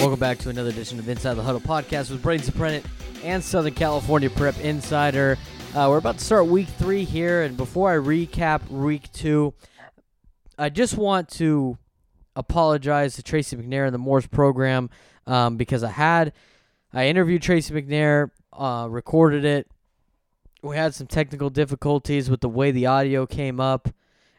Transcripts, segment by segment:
Welcome back to another edition of Inside the Huddle podcast with Braden Soprennett and Southern California Prep Insider. Uh, we're about to start week three here, and before I recap week two, I just want to apologize to Tracy McNair and the Morse program um, because I had I interviewed Tracy McNair, uh, recorded it. We had some technical difficulties with the way the audio came up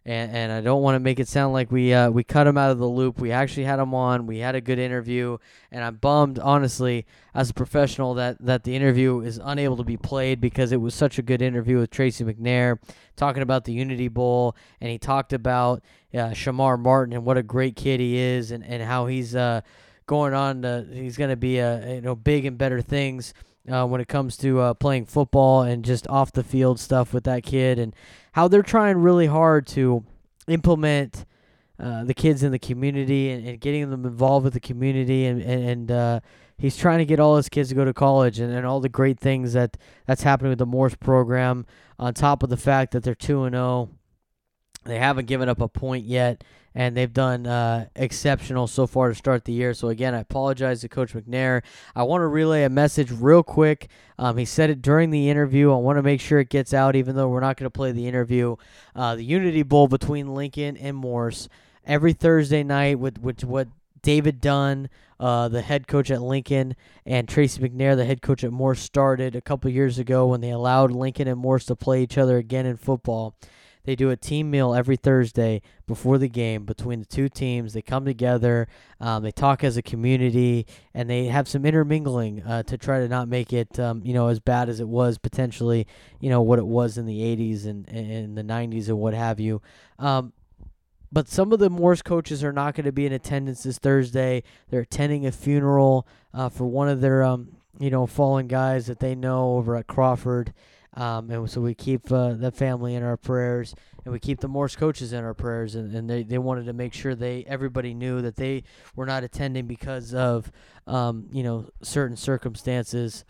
and, and I don't want to make it sound like we uh, we cut him out of the loop. We actually had him on. We had a good interview, and I'm bummed, honestly, as a professional, that that the interview is unable to be played because it was such a good interview with Tracy McNair, talking about the Unity Bowl, and he talked about uh, Shamar Martin and what a great kid he is, and and how he's uh, going on. To, he's going to be a you know big and better things. Uh, when it comes to uh, playing football and just off the field stuff with that kid, and how they're trying really hard to implement uh, the kids in the community and, and, getting them involved with the community and and, uh, he's trying to get all his kids to go to college and, and all the great things that that's happening with the Morse program on top of the fact that they're 2 and 0 they haven't given up a point yet and they've done uh, exceptional so far to start the year. So again, I apologize to Coach McNair. I want to relay a message real quick. Um, he said it during the interview. I want to make sure it gets out, even though we're not going to play the interview. Uh, the Unity Bowl between Lincoln and Morse every Thursday night with which what David Dunn, uh, the head coach at Lincoln, and Tracy McNair, the head coach at Morse, started a couple years ago when they allowed Lincoln and Morse to play each other again in football. They do a team meal every Thursday before the game between the two teams. They come together, um, they talk as a community, and they have some intermingling uh, to try to not make it, um, you know, as bad as it was potentially, you know, what it was in the 80s and, and the 90s and what have you. Um, but some of the Morse coaches are not going to be in attendance this Thursday. They're attending a funeral uh, for one of their, um, you know, fallen guys that they know over at Crawford. Um, and so we keep uh, the family in our prayers, and we keep the Morse coaches in our prayers. And, and they, they wanted to make sure they everybody knew that they were not attending because of um, you know certain circumstances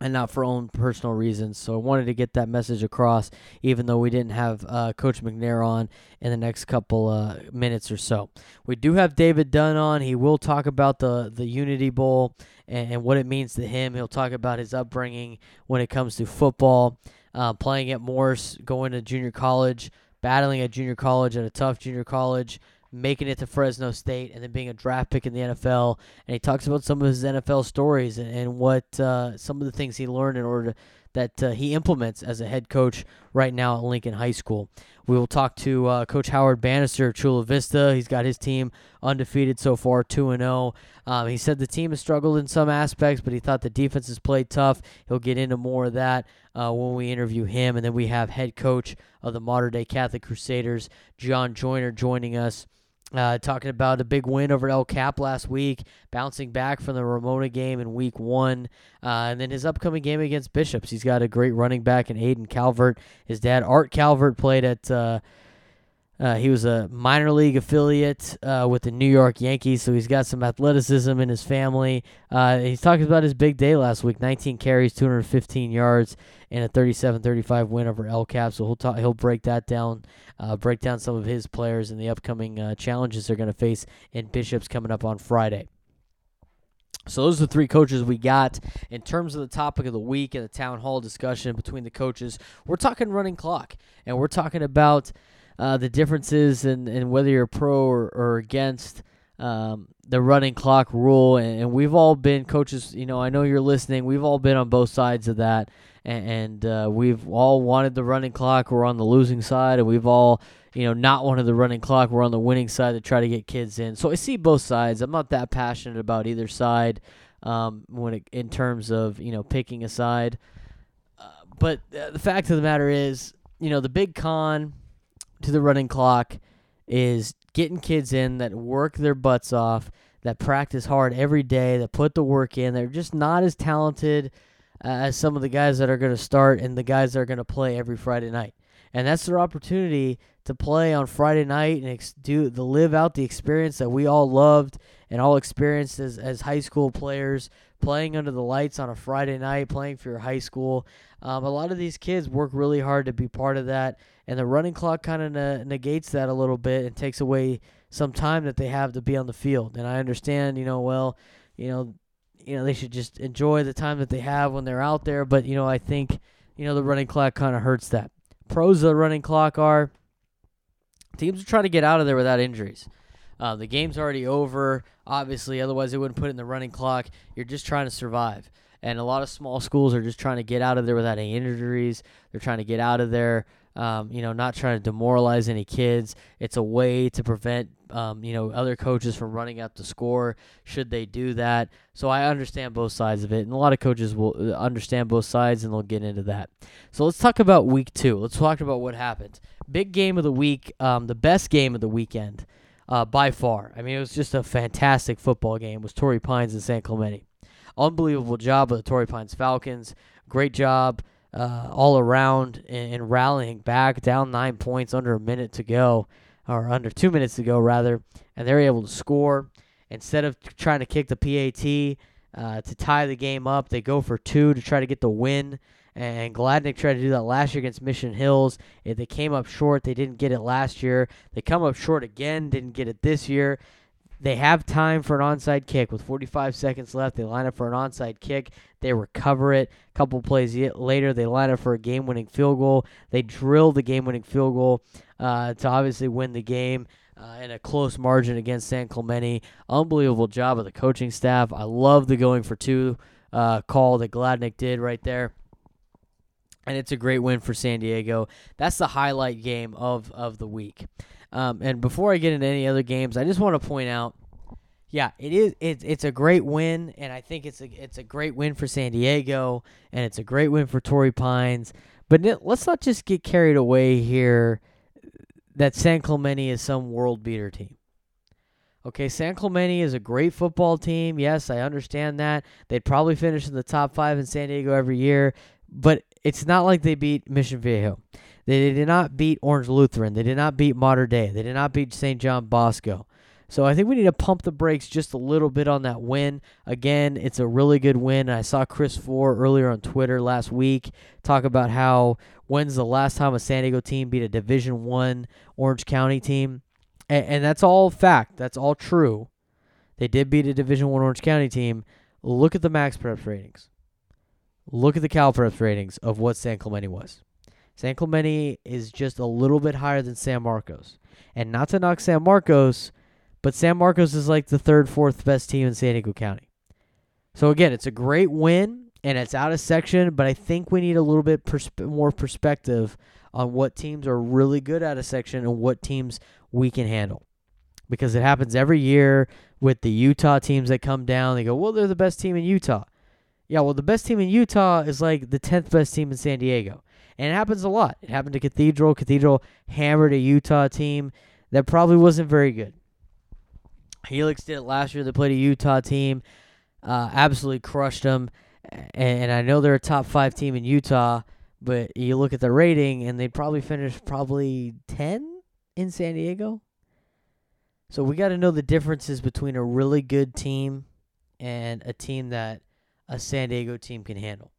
and not for own personal reasons. So I wanted to get that message across, even though we didn't have uh, Coach McNair on in the next couple uh, minutes or so. We do have David Dunn on. He will talk about the the Unity Bowl and, and what it means to him. He'll talk about his upbringing when it comes to football, uh, playing at Morse, going to junior college, battling at junior college at a tough junior college making it to Fresno State and then being a draft pick in the NFL. And he talks about some of his NFL stories and, and what uh, some of the things he learned in order to, that uh, he implements as a head coach right now at Lincoln High School. We will talk to uh, Coach Howard Bannister of Chula Vista. He's got his team undefeated so far, 2 and 0. Um, he said the team has struggled in some aspects, but he thought the defense has played tough. He'll get into more of that uh, when we interview him. And then we have head coach of the Mater Dei Catholic Crusaders, John Joyner, joining us uh, talking about a big win over El Cap last week, bouncing back from the Ramona game in week one. Uh, and then his upcoming game against Bishops. He's got a great running back in Aiden Calvert. His dad, Art Calvert, played at uh, uh, he was a minor league affiliate uh, with the New York Yankees, so he's got some athleticism in his family. Uh, he's talking about his big day last week 19 carries, 215 yards, and a 37 35 win over El Cap. So he'll, talk, he'll break that down, uh, break down some of his players and the upcoming uh, challenges they're going to face in Bishops coming up on Friday. So those are the three coaches we got. In terms of the topic of the week and the town hall discussion between the coaches, we're talking running clock, and we're talking about – uh, the differences in, in whether you're pro or, or against um, the running clock rule. And, and, we've all been coaches, you know, I know you're listening. We've all been on both sides of that. And, and uh, we've all wanted the running clock. We're on the losing side. And we've all, you know, not wanted the running clock. We're on the winning side to try to get kids in. So I see both sides. I'm not that passionate about either side um, when it, in terms of, you know, picking a side. Uh, but uh, the fact of the matter is, you know, the big con – to the running clock is getting kids in that work their butts off, that practice hard every day, that put the work in. They're just not as talented uh, as some of the guys that are going to start and the guys that are going to play every Friday night. And that's their opportunity to play on Friday night and ex- do to live out the experience that we all loved and all experienced as, as high school players, playing under the lights on a Friday night, playing for your high school. Um, a lot of these kids work really hard to be part of that, and the running clock kind of ne- negates that a little bit and takes away some time that they have to be on the field. And I understand, you know, well, you know, you know they should just enjoy the time that they have when they're out there. But you know, I think you know the running clock kind of hurts that. Pros of the running clock are teams are trying to get out of there without injuries. Uh, the game's already over, obviously. Otherwise, they wouldn't put in the running clock. You're just trying to survive. And a lot of small schools are just trying to get out of there without any injuries. They're trying to get out of there, um, you know, not trying to demoralize any kids. It's a way to prevent, um, you know, other coaches from running out the score should they do that. So I understand both sides of it. And a lot of coaches will uh, understand both sides and they'll get into that. So let's talk about week two. Let's talk about what happened. Big game of the week, um, the best game of the weekend uh, by far. I mean, it was just a fantastic football game. Was Torrey Pines and San Clemente. Unbelievable job of the Torrey Pines Falcons. Great job uh, all around and, in rallying back, down nine points under a minute to go, or under two minutes to go rather, and they're able to score. Instead of trying to kick the PAT uh, to tie the game up, they go for two to try to get the win. And Gladnick tried to do that last year against Mission Hills. They came up short. They didn't get it last year. They come up short again. Didn't get it this year. They have time for an onside kick with 45 seconds left. They line up for an onside kick. They recover it. A couple plays later, they line up for a game-winning field goal. They drill the game-winning field goal uh, to obviously win the game. Uh, in a close margin against San Clemente. Unbelievable job of the coaching staff. I love the going for two uh, call that Gladnick did right there and it's a great win for San Diego. That's the highlight game of of the week. Um, and before I get into any other games, I just want to point out, yeah, it is it's it's a great win, and I think it's a it's a great win for San Diego, and it's a great win for Torrey Pines. But let's not just get carried away here that San Clemente is some world beater team. Okay, San Clemente is a great football team. Yes, I understand that. They'd probably finish in the top five in San Diego every year, but it's not like they beat Mission Viejo. They did not beat Orange Lutheran. They did not beat Mater Dei. They did not beat St. John Bosco. So I think we need to pump the brakes just a little bit on that win. Again, it's a really good win. I saw Chris Fore earlier on Twitter last week talk about how when's the last time a San Diego team beat a Division One Orange County team, and, and that's all fact. That's all true. They did beat a Division One Orange County team. Look at the MaxPreps ratings. Look at the CalPreps ratings of what San Clemente was. San Clemente is just a little bit higher than San Marcos. And not to knock San Marcos, but San Marcos is like the third, fourth best team in San Diego County. So again, it's a great win and it's out of section, but I think we need a little bit more perspective on what teams are really good out of section and what teams we can handle. Because it happens every year with the Utah teams that come down. They go, well, they're the best team in Utah. Yeah, well, the best team in Utah is like the 10th best team in San Diego. And it happens a lot. It happened to Cathedral. Cathedral hammered a Utah team that probably wasn't very good. Helix did it last year. They played a Utah team, uh, absolutely crushed them. And I know they're a top five team in Utah, but you look at the rating, and they probably finished probably 10 in San Diego. So we got to know the differences between a really good team and a team that a San Diego team can handle.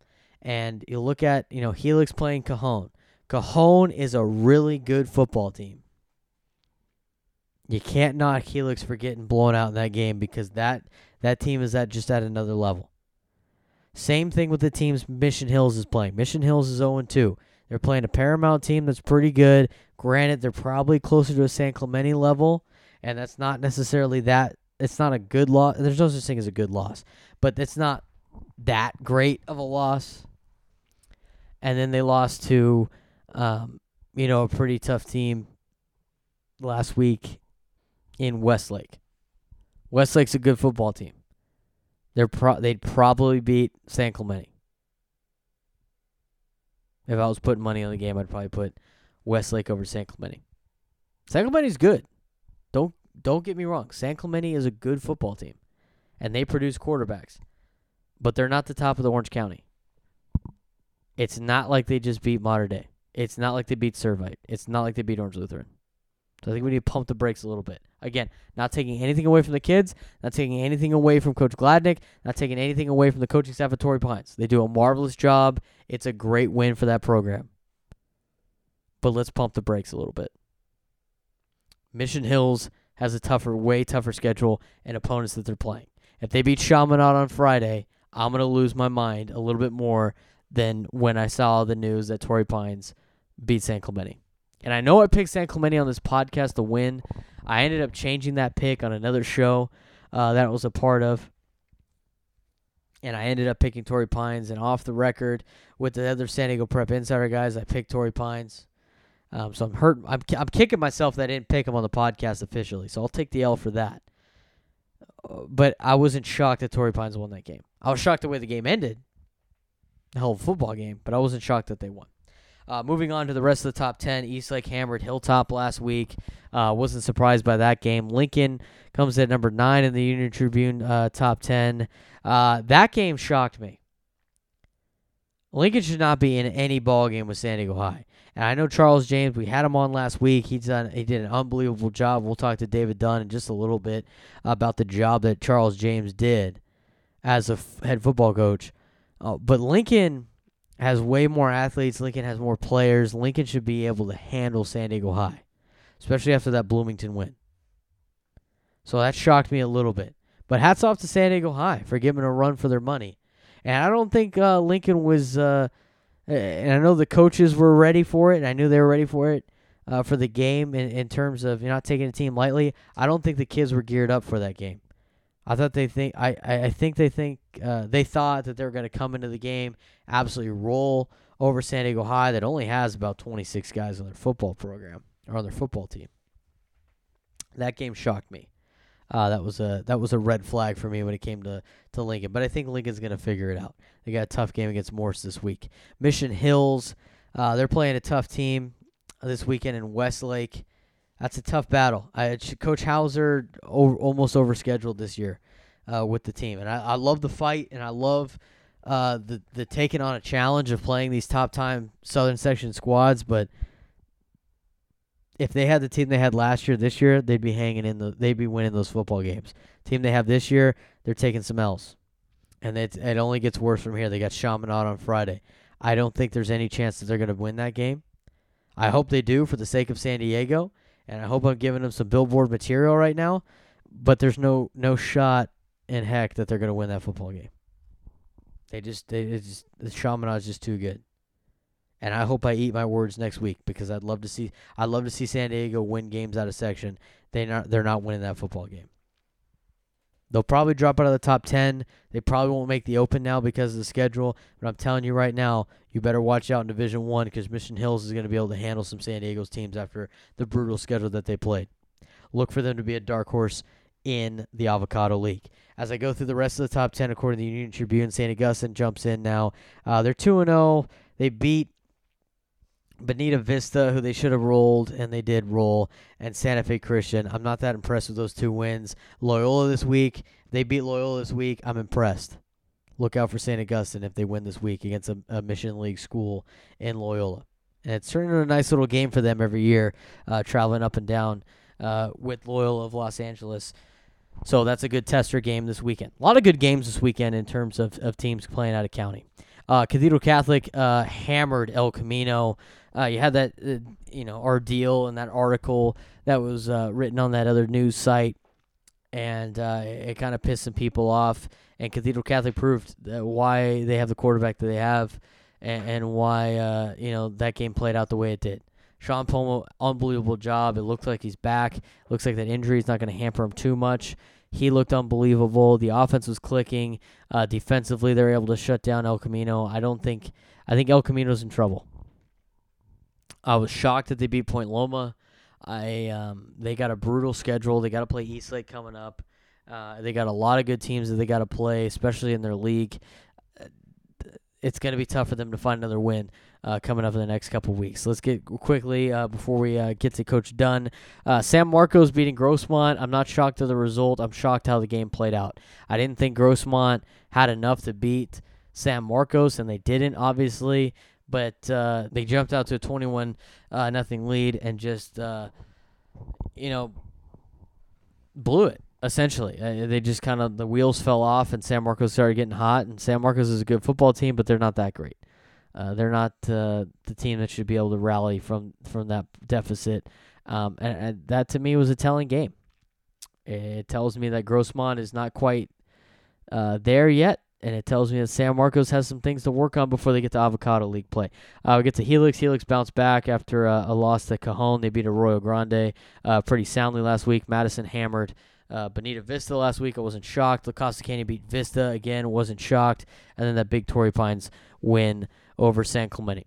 And you look at, you know, Helix playing Cajon. Cajon is a really good football team. You can't knock Helix for getting blown out in that game because that that team is at just at another level. Same thing with the teams Mission Hills is playing. Mission Hills is 0 2. They're playing a Paramount team that's pretty good. Granted, they're probably closer to a San Clemente level, and that's not necessarily that. It's not a good loss. There's no such thing as a good loss, but it's not that great of a loss. And then they lost to, um, you know, a pretty tough team last week in Westlake. Westlake's a good football team. They're pro- they'd probably beat San Clemente. If I was putting money on the game, I'd probably put Westlake over San Clemente. San Clemente's good. Don't don't get me wrong. San Clemente is a good football team, and they produce quarterbacks but they're not the top of the Orange County. It's not like they just beat Mater Dei. It's not like they beat Servite. It's not like they beat Orange Lutheran. So I think we need to pump the brakes a little bit. Again, not taking anything away from the kids, not taking anything away from Coach Gladnick, not taking anything away from the coaching staff at Torrey Pines. They do a marvelous job. It's a great win for that program. But let's pump the brakes a little bit. Mission Hills has a tougher, way tougher schedule and opponents that they're playing. If they beat Chaminade on Friday, I'm gonna lose my mind a little bit more than when I saw the news that Torrey Pines beat San Clemente. And I know I picked San Clemente on this podcast to win. I ended up changing that pick on another show uh, that I was a part of. And I ended up picking Torrey Pines. And off the record with the other San Diego Prep Insider guys, I picked Torrey Pines. Um, so I'm hurt. I'm, I'm kicking myself that I didn't pick him on the podcast officially. So I'll take the L for that. Uh, but I wasn't shocked that Torrey Pines won that game. I was shocked the way the game ended. The whole football game, but I wasn't shocked that they won. Uh, moving on to the rest of the top 10, Eastlake hammered Hilltop last week. Uh, wasn't surprised by that game. Lincoln comes at number 9 in the Union Tribune uh, top 10. Uh, that game shocked me. Lincoln should not be in any ball game with San Diego High. And I know Charles James. We had him on last week. He's done. He did an unbelievable job. We'll talk to David Dunn in just a little bit about the job that Charles James did as a f- head football coach. Uh, but Lincoln has way more athletes. Lincoln has more players. Lincoln should be able to handle San Diego High, especially after that Bloomington win. So that shocked me a little bit. But hats off to San Diego High for giving a run for their money. And I don't think uh, Lincoln was. Uh, and I know the coaches were ready for it, and I knew they were ready for it uh, for the game in, in terms of you're not taking the team lightly. I don't think the kids were geared up for that game. I thought they think I, I think they think uh, they thought that they were going to come into the game absolutely roll over San Diego High that only has about 26 guys on their football program or on their football team. That game shocked me. Uh, that was a that was a red flag for me when it came to, to Lincoln. But I think Lincoln's going to figure it out. They got a tough game against Morse this week. Mission Hills, uh, they're playing a tough team this weekend in Westlake. That's a tough battle. I, Coach Hauser over, almost overscheduled this year uh, with the team, and I, I love the fight, and I love uh, the the taking on a challenge of playing these top time Southern Section squads, but if they had the team they had last year, this year they'd be hanging in the they'd be winning those football games. Team they have this year, they're taking some L's, and it it only gets worse from here. They got Chaminade on Friday. I don't think there's any chance that they're going to win that game. I hope they do for the sake of San Diego, and I hope I'm giving them some billboard material right now. But there's no no shot in heck that they're going to win that football game. They just they just the Chaminade is just too good. And I hope I eat my words next week because I'd love to see I'd love to see San Diego win games out of section. They not they're not winning that football game. They'll probably drop out of the top 10. They probably won't make the open now because of the schedule, but I'm telling you right now, you better watch out in Division 1 because Mission Hills is going to be able to handle some San Diego's teams after the brutal schedule that they played. Look for them to be a dark horse in the Avocado League. As I go through the rest of the top 10 according to the Union Tribune, St. Augustine jumps in now. Uh, they're 2 0. They beat Bonita Vista, who they should have rolled, and they did roll, and Santa Fe Christian. I'm not that impressed with those two wins. Loyola this week, they beat Loyola this week. I'm impressed. Look out for St. Augustine if they win this week against a, a Mission League school in Loyola. And it's turning into a nice little game for them every year, uh, traveling up and down uh, with Loyola of Los Angeles. So that's a good tester game this weekend. A lot of good games this weekend in terms of, of teams playing out of county. Uh, Cathedral Catholic uh, hammered El Camino. Uh, you had that, uh, you know, ordeal and that article that was uh, written on that other news site, and uh, it, kind of pissed some people off. And Cathedral Catholic proved why they have the quarterback that they have, and, and why you know that game played out the way it did. Sean Pomo, unbelievable job. It looks like he's back. Looks like that injury is not going to hamper him too much. He looked unbelievable. The offense was clicking. Uh, defensively, they were able to shut down El Camino. I don't think. I think El Camino's in trouble. I was shocked that they beat Point Loma. I um, they got a brutal schedule. They got to play Eastlake coming up. Uh, they got a lot of good teams that they got to play, especially in their league. It's going to be tough for them to find another win uh, coming up in the next couple weeks. Let's get quickly uh, before we uh, get to Coach Dunn. Uh, San Marcos beating Grossmont. I'm not shocked at the result. I'm shocked how the game played out. I didn't think Grossmont had enough to beat San Marcos, and they didn't, obviously. But uh, they jumped out to a 21 uh, nothing lead and just, you know, blew it essentially. Uh, they just kind of the wheels fell off, and San Marcos started getting hot. And San Marcos is a good football team, but they're not that great. Uh, they're not uh, the team that should be able to rally from from that deficit, um, and, and, that to me was a telling game. It tells me that Grossmont is not quite uh, there yet, and it tells me that San Marcos has some things to work on before they get to Avocado League play. Uh, we get to Helix. Helix bounced back after uh, a loss to Cajon. They beat Arroyo Grande uh, pretty soundly last week. Madison hammered uh, Bonita Vista last week. I wasn't shocked. La Costa Canyon beat Vista again. Wasn't shocked. And then that big Torrey Pines win over San Clemente.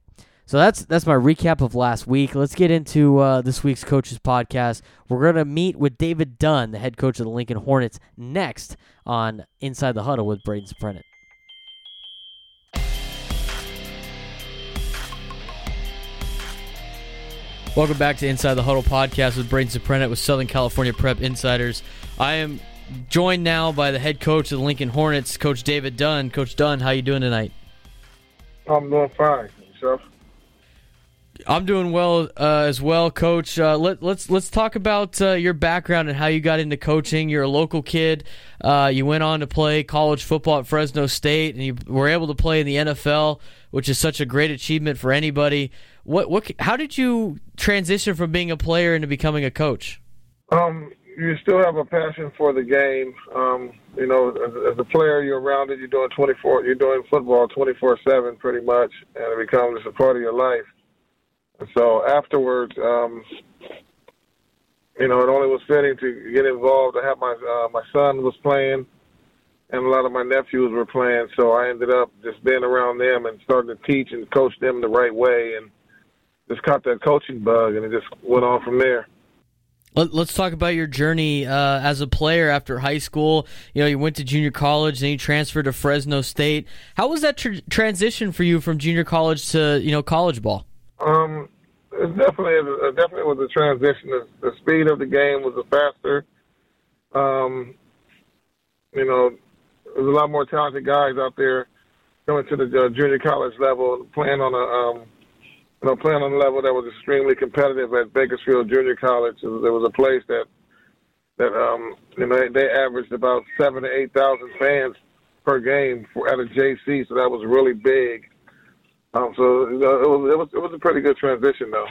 So that's that's my recap of last week. Let's get into uh, this week's coaches podcast. We're gonna meet with David Dunn, the head coach of the Lincoln Hornets, next on Inside the Huddle with Braden Soprenet. Welcome back to Inside the Huddle podcast with Braden Soprenet with Southern California Prep Insiders. I am joined now by the head coach of the Lincoln Hornets, Coach David Dunn. Coach Dunn, how you doing tonight? I'm doing fine. Yourself? I'm doing well uh, as well, Coach. Uh, let, let's let's talk about uh, your background and how you got into coaching. You're a local kid. Uh, you went on to play college football at Fresno State, and you were able to play in the NFL, which is such a great achievement for anybody. What what? How did you transition from being a player into becoming a coach? Um, you still have a passion for the game. Um, you know, as, as, a player, you're around it. You're doing 24. You're doing football 24/7, pretty much, and it becomes a part of your life so afterwards, um, you know, it only was fitting to get involved. I had my uh, my son was playing, and a lot of my nephews were playing. So I ended up just being around them and starting to teach and coach them the right way, and just caught that coaching bug, and it just went on from there. Let's talk about your journey uh, as a player after high school. You know, you went to junior college, then you transferred to Fresno State. How was that tr- transition for you from junior college to you know college ball? Um, it's definitely it definitely was a transition. The, speed of the game was faster. Um, you know, there's a lot more talented guys out there coming to the uh, junior college level, playing on a um, you know playing on a level that was extremely competitive at Bakersfield Junior College. It was, it was a place that that um, you know they, they averaged about seven to eight thousand fans per game for, at a JC, so that was really big. Um, so you know, it was it was it was a pretty good transition though.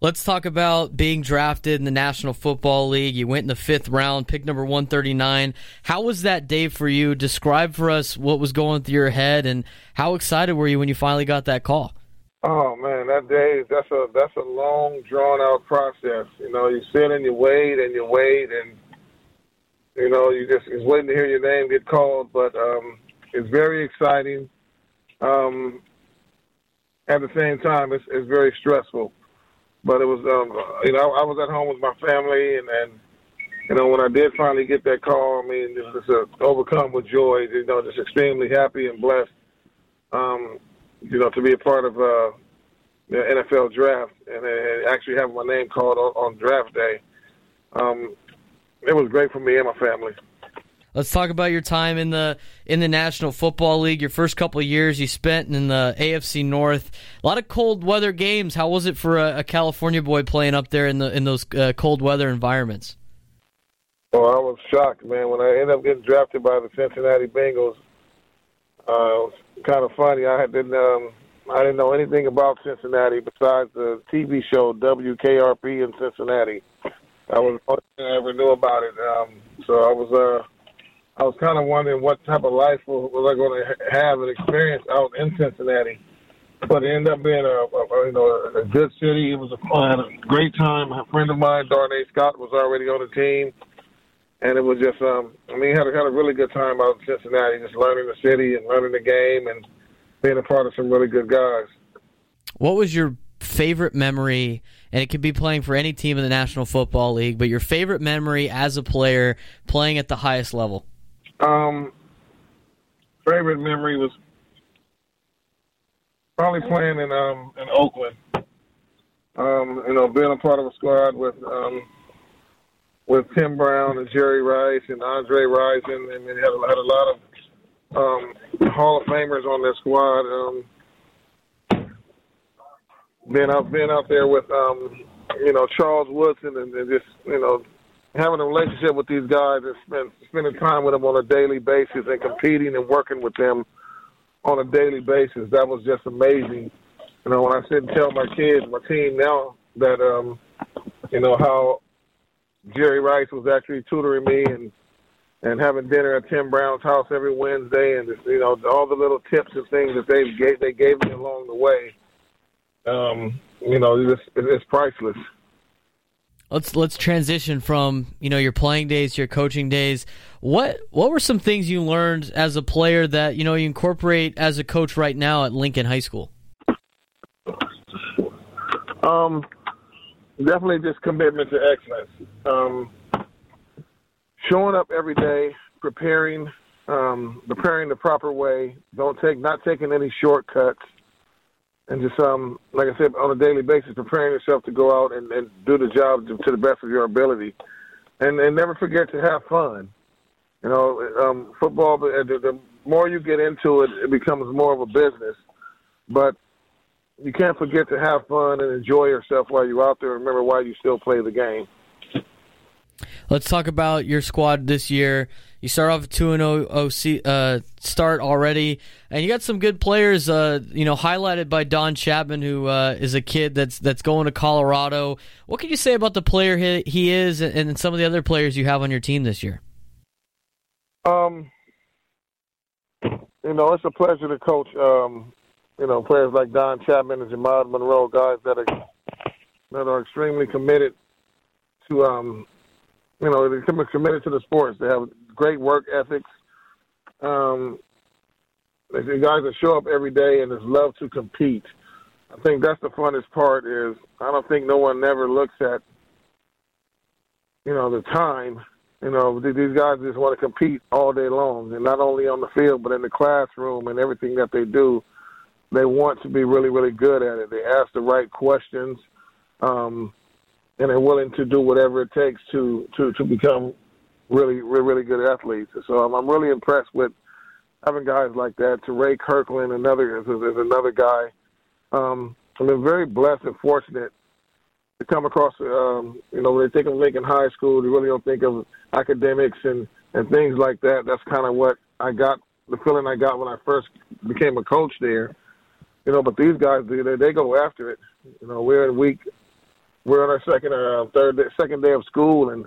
Let's talk about being drafted in the National Football League. You went in the fifth round, pick number 139. How was that day for you? Describe for us what was going through your head and how excited were you when you finally got that call? Oh man, that day that's a that's a long drawn out process. You know, you sit and you wait and you wait and you know you just is waiting to hear your name get called. But um, it's very exciting. Um, at the same time, it's, it's very stressful. But it was, um, you know, I, I was at home with my family, and, and you know, when I did finally get that call, I mean, just, just uh, overcome with joy. You know, just extremely happy and blessed. Um, you know, to be a part of uh, the NFL draft and, and actually having my name called on, on draft day. Um, it was great for me and my family. Let's talk about your time in the in the National Football League. Your first couple of years you spent in the AFC North. A lot of cold weather games. How was it for a, a California boy playing up there in the in those uh, cold weather environments? Well, I was shocked, man, when I ended up getting drafted by the Cincinnati Bengals. Uh, it was kind of funny. I didn't um, I didn't know anything about Cincinnati besides the TV show WKRP in Cincinnati. That was the only thing I ever knew about it. Um, so I was uh, I was kind of wondering what type of life was, I going to have and experience out in Cincinnati. But it ended up being a, a you know a good city. It was a, I had a great time. A friend of mine, Darnay Scott, was already on the team, and it was just um I mean had a, had a really good time out in Cincinnati, just learning the city and learning the game and being a part of some really good guys. What was your favorite memory? And it could be playing for any team in the National Football League, but your favorite memory as a player playing at the highest level. Um, favorite memory was probably playing in um in Oakland. Um, you know, being a part of a squad with um with Tim Brown and Jerry Rice and Andre Rison, and they had a, had a lot of um, Hall of Famers on their squad. Um, being out being out there with um, you know Charles Woodson and, and just you know having a relationship with these guys and spend, spending time with them on a daily basis and competing and working with them on a daily basis, that was just amazing. You know, when I sit and tell my kids, my team now, that um, you know how Jerry Rice was actually tutoring me and and having dinner at Tim Brown's house every Wednesday, and you know all the little tips and things that they gave they gave me along the way. Um, you know, it's, it's priceless. Let's let's transition from you know your playing days to your coaching days. What what were some things you learned as a player that you know you incorporate as a coach right now at Lincoln High School? Um, definitely just commitment to excellence. Um, showing up every day, preparing, um, preparing the proper way. Don't take, not taking any shortcuts, and just um, like I said, on a daily basis, preparing yourself to go out and, and do the job to, to the best of your ability, and and never forget to have fun. You know, um, football. The, the more you get into it, it becomes more of a business. But you can't forget to have fun and enjoy yourself while you're out there. Remember why you still play the game. Let's talk about your squad this year. You start off two and zero oh uh, start already, and you got some good players. Uh, you know, highlighted by Don Chapman, who uh, is a kid that's that's going to Colorado. What can you say about the player he, he is, and some of the other players you have on your team this year? Um, you know, it's a pleasure to coach. Um, you know, players like Don Chapman and Jamal Monroe, guys that are that are extremely committed to um, you know, they're committed to the sports. They have great work ethics. Um, they guys that show up every day and just love to compete. I think that's the funnest part. Is I don't think no one never looks at you know the time. You know, these guys just want to compete all day long, and not only on the field, but in the classroom and everything that they do. They want to be really, really good at it. They ask the right questions. Um, and they're willing to do whatever it takes to to to become really really, really good athletes. So I'm, I'm really impressed with having guys like that. To Ray Kirkland, another is, is another guy. Um, I've been very blessed and fortunate to come across. Um, you know, when they think of Lincoln High School, they really don't think of academics and and things like that. That's kind of what I got. The feeling I got when I first became a coach there. You know, but these guys, they they go after it. You know, we're in week we're on our second or uh, third day, second day of school, and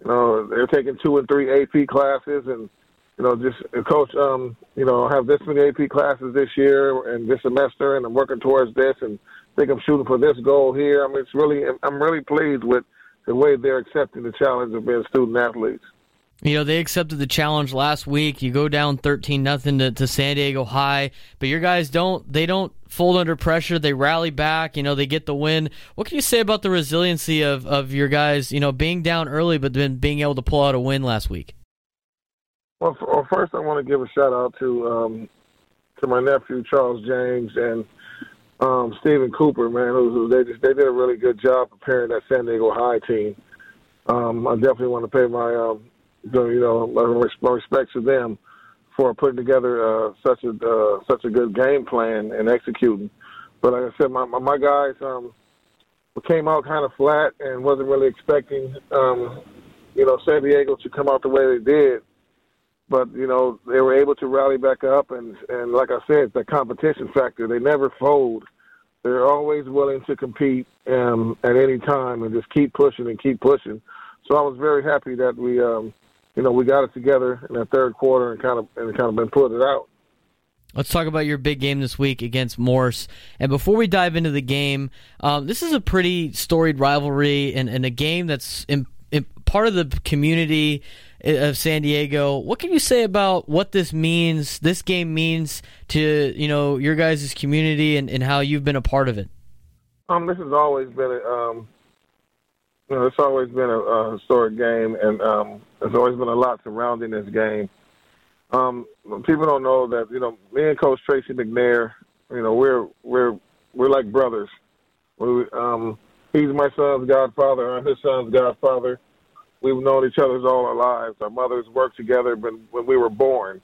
you know they're taking two and three AP classes, and you know just uh, coach, um, you know, have this many AP classes this year and this semester, and I'm working towards this, and think I'm shooting for this goal here. I mean, it's really, I'm really pleased with the way they're accepting the challenge of being student athletes. You know, they accepted the challenge last week. You go down 13 nothing to, San Diego High, but your guys don't they don't fold under pressure. They rally back, you know, they get the win. What can you say about the resiliency of, of your guys, you know, being down early but then being able to pull out a win last week? Well, well first I want to give a shout out to um, to my nephew Charles James and um, Stephen Cooper, man, who, who they just they did a really good job preparing that San Diego High team. Um, I definitely want to pay my um, you know, my respects to them for putting together uh, such a uh, such a good game plan and executing. But like I said, my my guys um, came out kind of flat and wasn't really expecting, um, you know, San Diego to come out the way they did. But you know, they were able to rally back up, and and like I said, the competition factor. They never fold. They're always willing to compete um, at any time and just keep pushing and keep pushing. So I was very happy that we um, you know, we got it together in that third quarter and kind of and kind of been putting it out. Let's talk about your big game this week against Morse. And before we dive into the game, um, this is a pretty storied rivalry and, and a game that's in, in part of the community of San Diego. What can you say about what this means? This game means to you know your guys' community and, and how you've been a part of it. Um, this has always been a, um, you know, it's always been a, a historic game, and um, there's always been a lot surrounding this game. Um, people don't know that you know me and Coach Tracy McNair, you know, we're we're we're like brothers. We, um, he's my son's godfather. I'm his son's godfather. We've known each other all our lives. Our mothers worked together when when we were born.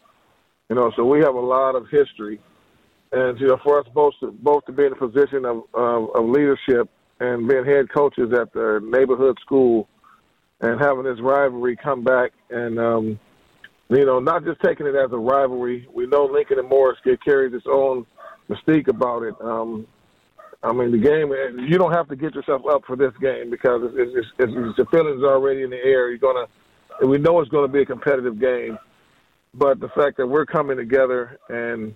You know, so we have a lot of history, and you know, for us both to both to be in a position of of, of leadership and being head coaches at the neighborhood school and having this rivalry come back and um you know not just taking it as a rivalry we know lincoln and morris get carries its own mystique about it um I mean, the game. You don't have to get yourself up for this game because it's, it's, it's, it's the feelings already in the air. You're gonna. We know it's going to be a competitive game, but the fact that we're coming together and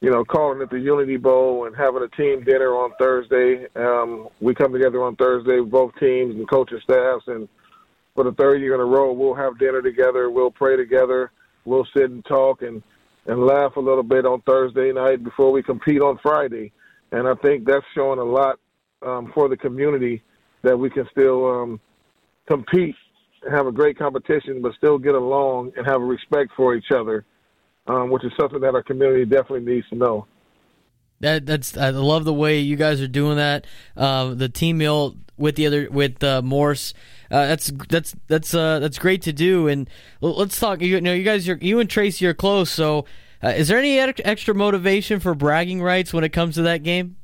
you know calling it the Unity Bowl and having a team dinner on Thursday. Um, we come together on Thursday, both teams and coaching staffs, and for the third year in a row, we'll have dinner together. We'll pray together. We'll sit and talk and and laugh a little bit on Thursday night before we compete on Friday. And I think that's showing a lot um, for the community that we can still um, compete have a great competition, but still get along and have a respect for each other, um, which is something that our community definitely needs to know. That that's I love the way you guys are doing that. Uh, the team meal with the other with uh, Morse. Uh, that's that's that's uh, that's great to do. And let's talk. You know, you guys, are, you and Tracy are close. So, uh, is there any extra motivation for bragging rights when it comes to that game?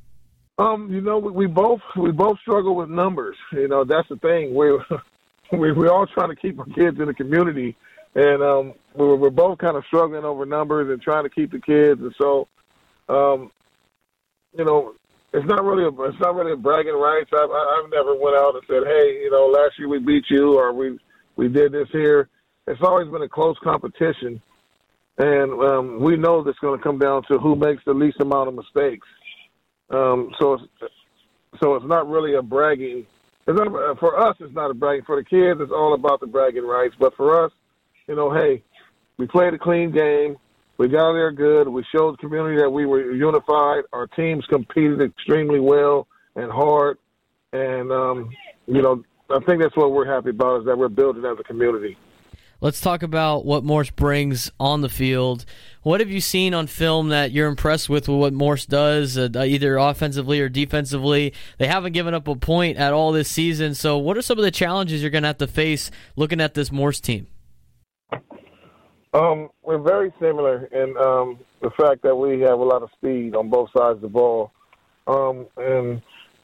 Um, you know, we, we both we both struggle with numbers. You know, that's the thing. We we we all trying to keep our kids in the community, and um, we're, we're both kind of struggling over numbers and trying to keep the kids. And so, um, you know, it's not really a it's not really a bragging rights. I've I've never went out and said, hey, you know, last year we beat you or we we did this here. It's always been a close competition, and um, we know that's going to come down to who makes the least amount of mistakes. Um, so it's so it's not really a bragging. It's not, for us, it's not a bragging. For the kids, it's all about the bragging rights. But for us, you know, hey, we played a clean game. We got there good. We showed the community that we were unified. Our teams competed extremely well and hard. And, um, you know, I think that's what we're happy about is that we're building as a community. Let's talk about what Morse brings on the field. What have you seen on film that you're impressed with, what Morse does, uh, either offensively or defensively? They haven't given up a point at all this season. So, what are some of the challenges you're going to have to face looking at this Morse team? Um, we're very similar in um, the fact that we have a lot of speed on both sides of the ball. Um, and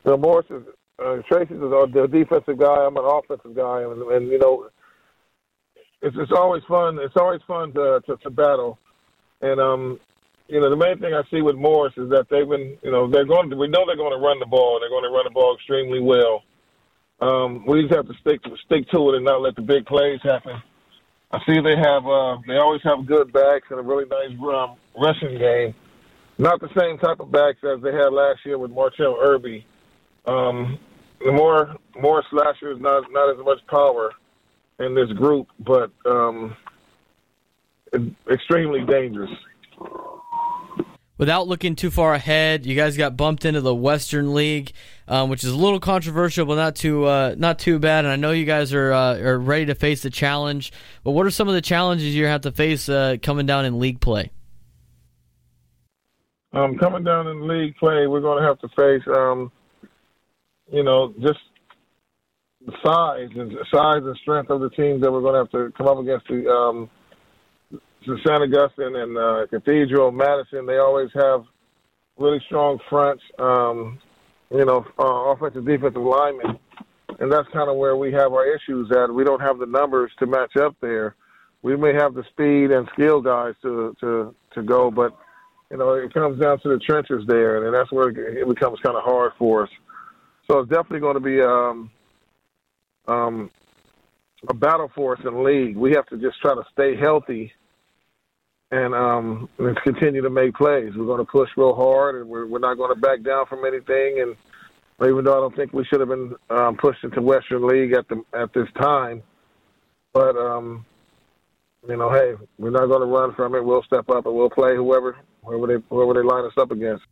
know, Morris is uh, Tracy's is the defensive guy. I'm an offensive guy, and, and you know, it's it's always fun. It's always fun to to, to battle. And um, you know, the main thing I see with Morris is that they've been, you know, they're going. To, we know they're going to run the ball. They're going to run the ball extremely well. Um, we just have to stick to, stick to it and not let the big plays happen. I see they have uh, they always have good backs and a really nice um, rushing game. Not the same type of backs as they had last year with Martell Irby. Um, more more slashers, not not as much power in this group, but um, extremely dangerous without looking too far ahead, you guys got bumped into the Western League, um, which is a little controversial, but not too uh, not too bad. And I know you guys are uh, are ready to face the challenge. But what are some of the challenges you have to face uh, coming down in league play? Um, coming down in league play, we're going to have to face, um, you know, just the size and size and strength of the teams that we're going to have to come up against. The St. Augustine and uh, Cathedral, Madison, they always have really strong fronts, um, you know, uh, offensive, defensive linemen. And that's kind of where we have our issues at. We don't have the numbers to match up there. We may have the speed and skill guys to, to, to go, but, you know, it comes down to the trenches there, and that's where it becomes kind of hard for us. So it's definitely going to be um, um, a battle for us in the league. We have to just try to stay healthy and um, let's continue to make plays. We're going to push real hard, and we're we're not going to back down from anything. And even though I don't think we should have been um, pushed into Western League at the at this time, but um, you know, hey, we're not going to run from it. We'll step up and we'll play whoever whoever they whoever they line us up against.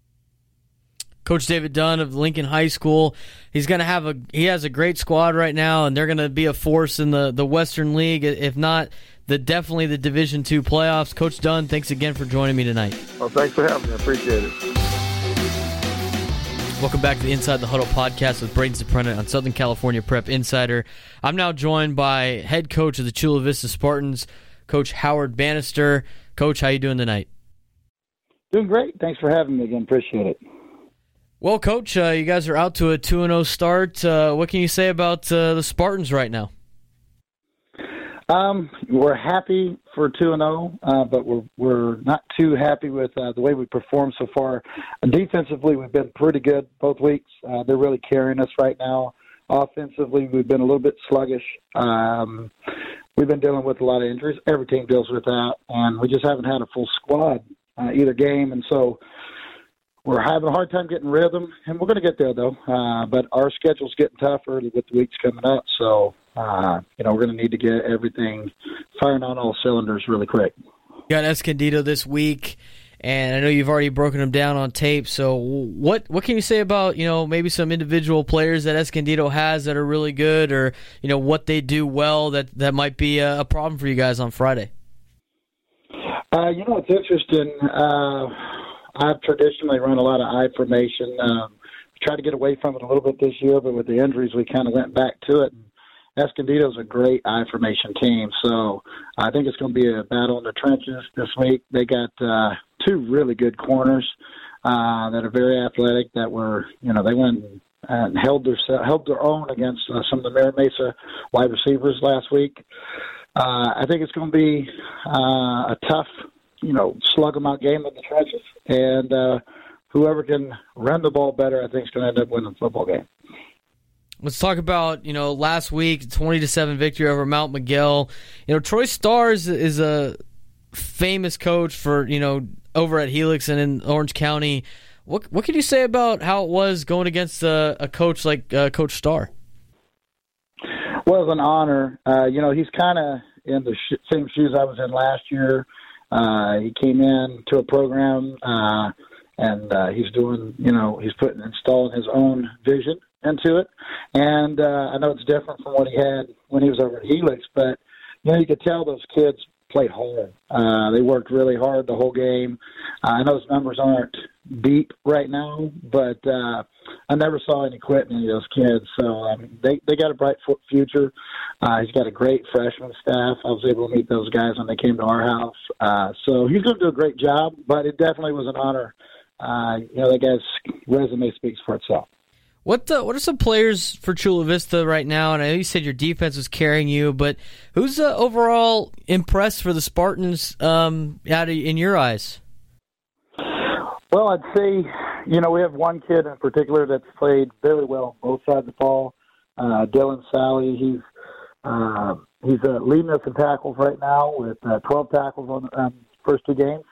Coach David Dunn of Lincoln High School. He's going to have a he has a great squad right now, and they're going to be a force in the the Western League. If not the definitely the Division Two playoffs. Coach Dunn, thanks again for joining me tonight. Well, thanks for having me. I appreciate it. Welcome back to the Inside the Huddle podcast with Braden Soprano on Southern California Prep Insider. I'm now joined by head coach of the Chula Vista Spartans, Coach Howard Bannister. Coach, how you doing tonight? Doing great. Thanks for having me again. Appreciate it. Well, Coach, uh, you guys are out to a 2 0 start. Uh, what can you say about uh, the Spartans right now? Um, we're happy for two and zero, uh, but we're we're not too happy with uh, the way we performed so far. Defensively, we've been pretty good both weeks. Uh, they're really carrying us right now. Offensively, we've been a little bit sluggish. Um, we've been dealing with a lot of injuries. Every team deals with that, and we just haven't had a full squad uh, either game, and so we're having a hard time getting rhythm, and we're going to get there though. Uh, but our schedule's getting tougher with the weeks coming up, so uh, you know we're going to need to get everything firing on all cylinders really quick. You got Escondido this week, and I know you've already broken them down on tape. So what what can you say about you know maybe some individual players that Escondido has that are really good, or you know what they do well that that might be a, a problem for you guys on Friday? Uh, you know, it's interesting. I've traditionally run a lot of I formation. Um, tried to get away from it a little bit this year, but with the injuries, we kind of went back to it. Escondido's a great I formation team, so I think it's going to be a battle in the trenches this week. They got uh, two really good corners uh, that are very athletic. That were, you know, they went and held their held their own against uh, some of the Mira Mesa wide receivers last week. Uh, I think it's going to be uh, a tough you know, slug them out game in the trenches. And uh, whoever can run the ball better, I think, is going to end up winning the football game. Let's talk about you know last week twenty to seven victory over Mount Miguel. You know Troy Stars is a famous coach for you know over at Helix and in Orange County. What what can you say about how it was going against a, a coach like uh, Coach Starr? Well, it was an honor. Uh, you know he's kind of in the sh- same shoes I was in last year. Uh, he came in to a program, uh, and uh, he's doing, you know, he's putting installing his own vision into it. And uh, I know it's different from what he had when he was over at Helix, but you know, you could tell those kids played hard. Uh, they worked really hard the whole game. Uh, I know those numbers aren't deep right now, but uh, I never saw any quitting any of those kids. So um, they they got a bright future. Uh, he's got a great freshman staff. I was able to meet those guys when they came to our house. Uh, so he's going to do a great job. But it definitely was an honor. Uh, you know, that guy's resume speaks for itself. What what are some players for Chula Vista right now? And I know you said your defense was carrying you, but who's uh, overall impressed for the Spartans um, out of, in your eyes? Well, I'd say you know we have one kid in particular that's played very well both sides of the ball. Uh, Dylan Sally, he's uh, he's uh, leading us in tackles right now with uh, 12 tackles on the um, first two games.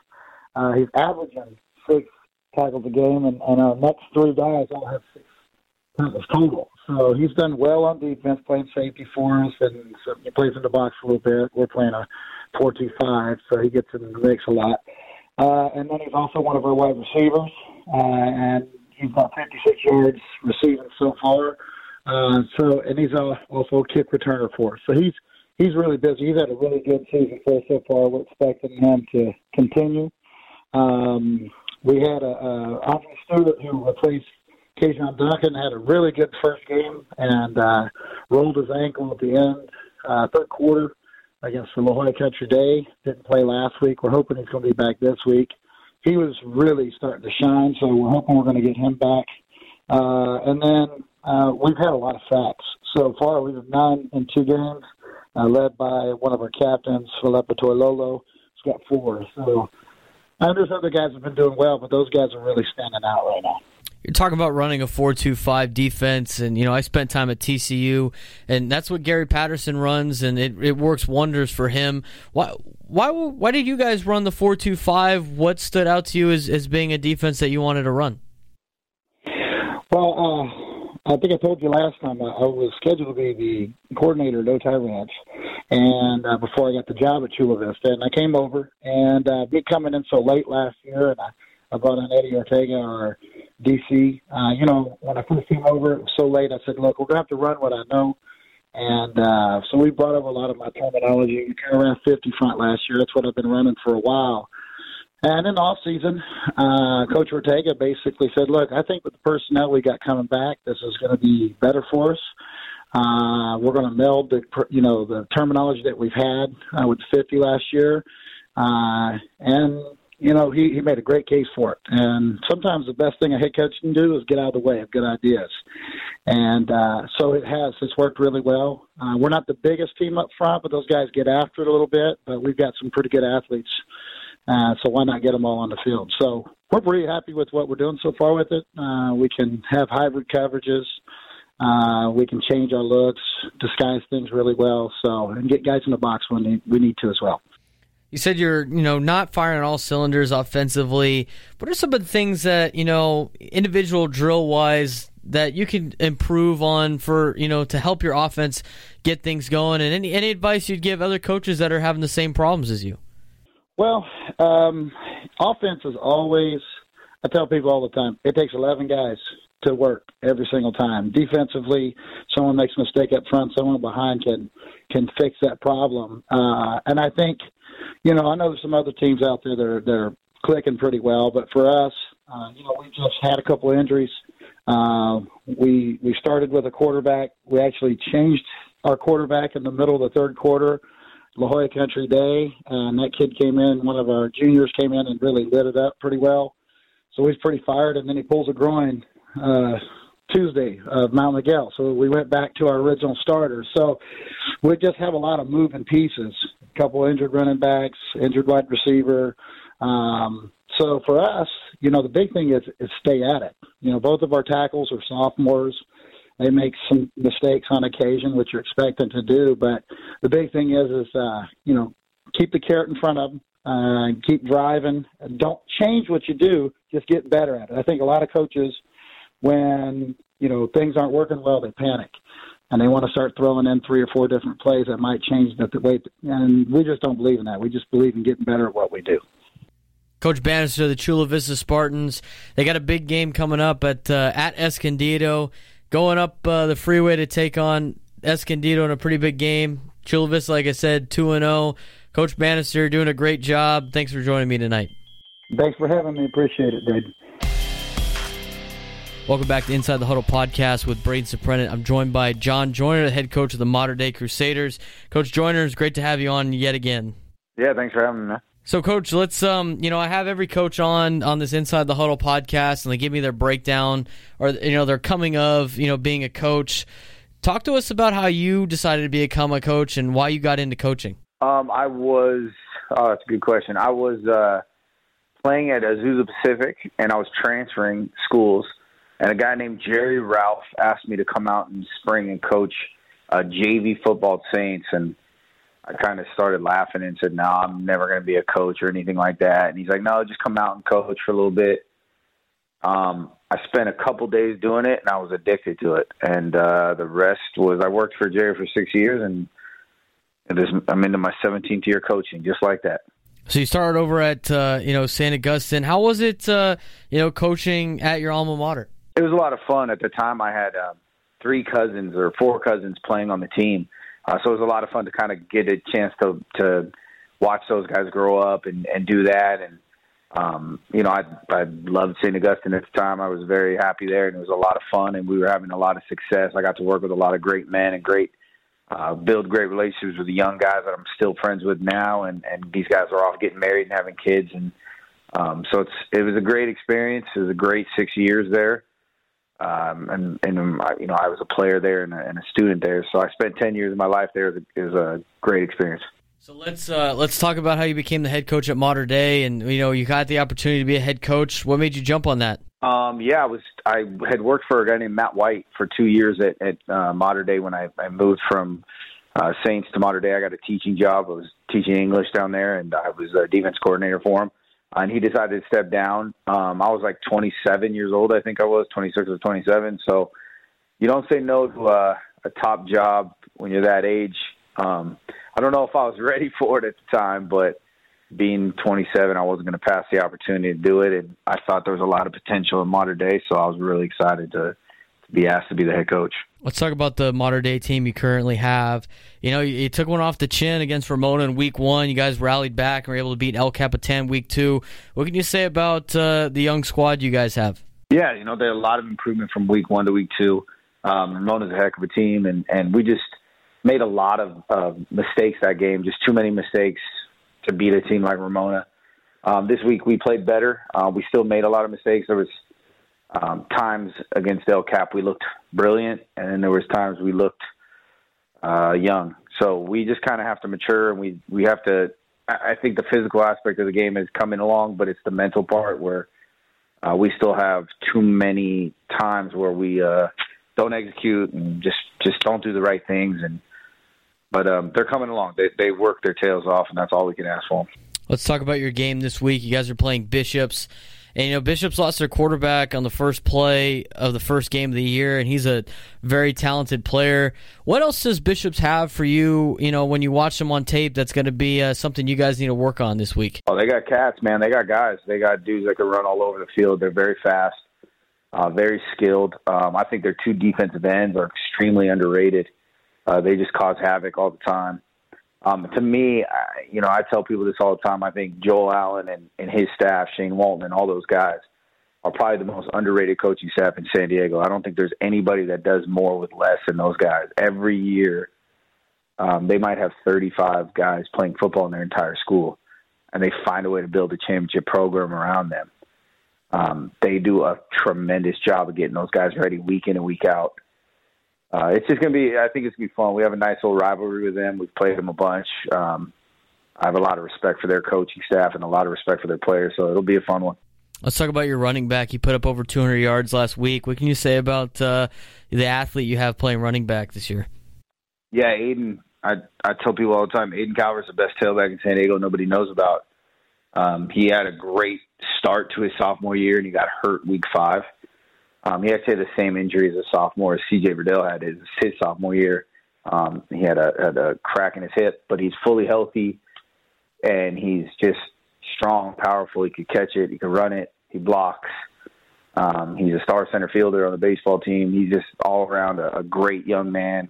Uh, he's averaging six tackles a game, and, and our next three guys all have six tackles total. So he's done well on defense, playing safety for us, and so he plays in the box a little bit. We're playing a four-two-five, so he gets in the mix a lot. Uh, and then he's also one of our wide receivers, uh, and he's got 56 yards receiving so far. Uh, so, and he's also a kick returner for us. So he's he's really busy. He's had a really good season for us so far. We're expecting him to continue. Um, we had a, a Andre Stewart who replaced Kajon Duncan had a really good first game and uh, rolled his ankle at the end, uh, third quarter against the La Jolla Country Day. Didn't play last week. We're hoping he's going to be back this week. He was really starting to shine, so we're hoping we're going to get him back. Uh, and then uh, we've had a lot of sacks so far. We've nine in two games, uh, led by one of our captains, Philippa Toilolo. He's got four. So I know other guys have been doing well, but those guys are really standing out right now you're talking about running a 4-2-5 defense and you know I spent time at TCU and that's what Gary Patterson runs and it, it works wonders for him. Why why why did you guys run the 4-2-5? What stood out to you as, as being a defense that you wanted to run? Well, uh, I think I told you last time I, I was scheduled to be the coordinator at Otay Ranch, and uh, before I got the job at Chula Vista, and I came over, and uh, me coming in so late last year, and I, I brought in Eddie Ortega, our DC. Uh, you know, when I first came over, it was so late. I said, "Look, we're gonna have to run what I know." And uh, so we brought over a lot of my terminology. We of ran 50 front last year. That's what I've been running for a while. And in the off season, uh, Coach Ortega basically said, "Look, I think with the personnel we got coming back, this is going to be better for us. Uh, we're going to meld the, you know, the terminology that we've had uh, with 50 last year, uh, and you know, he, he made a great case for it. And sometimes the best thing a head coach can do is get out of the way of good ideas. And uh, so it has. It's worked really well. Uh, we're not the biggest team up front, but those guys get after it a little bit. But we've got some pretty good athletes. Uh, so why not get them all on the field? So we're pretty happy with what we're doing so far with it. Uh, we can have hybrid coverages. Uh, we can change our looks, disguise things really well. So and get guys in the box when we need to as well. You said you're, you know, not firing all cylinders offensively. What are some of the things that, you know, individual drill wise that you can improve on for, you know, to help your offense get things going? And any any advice you'd give other coaches that are having the same problems as you? Well, um, offense is always. I tell people all the time. It takes eleven guys to work every single time. Defensively, someone makes a mistake up front, someone behind can can fix that problem. Uh, and I think you know, I know there's some other teams out there that are, that are clicking pretty well, but for us, uh, you know, we just had a couple of injuries. Uh, we we started with a quarterback. We actually changed our quarterback in the middle of the third quarter. La Jolla Country Day, and that kid came in. One of our juniors came in and really lit it up pretty well. So he's pretty fired, and then he pulls a groin uh, Tuesday of Mount Miguel. So we went back to our original starters. So we just have a lot of moving pieces. A couple injured running backs, injured wide receiver. Um, so for us, you know, the big thing is is stay at it. You know, both of our tackles are sophomores. They make some mistakes on occasion, which you're expecting to do. But the big thing is, is uh, you know, keep the carrot in front of them. Uh, keep driving. Don't change what you do. Just get better at it. I think a lot of coaches – when you know things aren't working well, they panic and they want to start throwing in three or four different plays that might change the, the way. And we just don't believe in that. We just believe in getting better at what we do. Coach Bannister, the Chula Vista Spartans, they got a big game coming up at uh, at Escondido, going up uh, the freeway to take on Escondido in a pretty big game. Chula Vista, like I said, two and zero. Oh. Coach Bannister doing a great job. Thanks for joining me tonight. Thanks for having me. Appreciate it, Dave. Welcome back to Inside the Huddle podcast with Braden Soprenet. I'm joined by John Joyner, the head coach of the Mater Dei Crusaders. Coach Joyner, it's great to have you on yet again. Yeah, thanks for having me. So, Coach, let's um, you know, I have every coach on on this Inside the Huddle podcast, and they give me their breakdown or you know their coming of you know being a coach. Talk to us about how you decided to become a coach and why you got into coaching. Um, I was. Oh, that's a good question. I was uh, playing at Azusa Pacific, and I was transferring schools and a guy named Jerry Ralph asked me to come out in spring and coach uh, JV football Saints, and I kind of started laughing and said, "No, I'm never going to be a coach or anything like that." And he's like, "No, just come out and coach for a little bit." Um, I spent a couple days doing it, and I was addicted to it. And uh, the rest was I worked for Jerry for six years, and I'm into my 17th year coaching, just like that. So you started over at uh, you know St. Augustine. How was it, uh, you know, coaching at your alma mater? It was a lot of fun. At the time, I had uh, three cousins or four cousins playing on the team, uh, so it was a lot of fun to kind of get a chance to to watch those guys grow up and and do that. And um, you know, I I loved St. Augustine at the time. I was very happy there, and it was a lot of fun, and we were having a lot of success. I got to work with a lot of great men and great. Uh, build great relationships with the young guys that I'm still friends with now, and and these guys are off getting married and having kids, and um, so it's it was a great experience. It was a great six years there, um, and and um, you know I was a player there and a, and a student there, so I spent ten years of my life there. It was a great experience. So let's uh, let's talk about how you became the head coach at Mater Dei, and you know you got the opportunity to be a head coach. What made you jump on that? Um, yeah, I was I had worked for a guy named Matt White for two years at at uh, Mater Dei when I, I moved from uh, Saints to Mater Dei. I got a teaching job. I was teaching English down there, and I was a defense coordinator for him and he decided to step down. Um, I was like 27 years old, I think I was 26 or 27. So you don't say no to a, a top job when you're that age. Um, I don't know if I was ready for it at the time, but being 27, I wasn't going to pass the opportunity to do it, and I thought there was a lot of potential in Mater Dei, so I was really excited to to be asked to be the head coach. Let's talk about the Mater Dei team you currently have. You know, you, you, took one off the chin against Ramona in week one. You guys rallied back and were able to beat El Capitan week two. What can you say about uh, the young squad you guys have? Yeah, you know, there's a lot of improvement from week one to week two. Um, Ramona's a heck of a team, and, and we just made a lot of uh, mistakes that game, just too many mistakes to beat a team like Ramona. Um, this week we played better. Uh, we still made a lot of mistakes. There was um, times against El Cap we looked brilliant, and then there was times we looked uh, young. So we just kind of have to mature, and we we have to. I think the physical aspect of the game is coming along, but it's the mental part where uh, we still have too many times where we uh, don't execute and just just don't do the right things. And but um, they're coming along. They they work their tails off, and that's all we can ask for. Let's talk about your game this week. You guys are playing Bishops. And, you know, Bishops lost their quarterback on the first play of the first game of the year, and he's a very talented player. What else does Bishops have for you, you know, when you watch them on tape that's going to be uh, something you guys need to work on this week? Oh, they got cats, man. They got guys. They got dudes that can run all over the field. They're very fast, uh, very skilled. Um, I think their two defensive ends are extremely underrated. Uh, they just cause havoc all the time. Um, to me, I, you know, I tell people this all the time. I think Joel Allen and, and his staff, Shane Walton, and all those guys are probably the most underrated coaching staff in San Diego. I don't think there's anybody that does more with less than those guys. Every year, um, they might have 35 guys playing football in their entire school, and they find a way to build a championship program around them. Um, they do a tremendous job of getting those guys ready week in and week out uh, it's just gonna be. I think it's gonna be fun. We have a nice little rivalry with them. We've played them a bunch. Um, I have a lot of respect for their coaching staff and a lot of respect for their players. So it'll be a fun one. Let's talk about your running back. You put up over 200 yards last week. What can you say about uh, the athlete you have playing running back this year? Yeah, Aiden. I I tell people all the time, Aiden Calvert's the best tailback in San Diego. Nobody knows about. Um, he had a great start to his sophomore year, and he got hurt week five. Um, he actually had the same injury as a sophomore as C.J. Verdell had his, his sophomore year. Um, he had a, had a crack in his hip, but he's fully healthy, and he's just strong, powerful. He could catch it. He could run it. He blocks. Um, he's a star center fielder on the baseball team. He's just all around a, a great young man,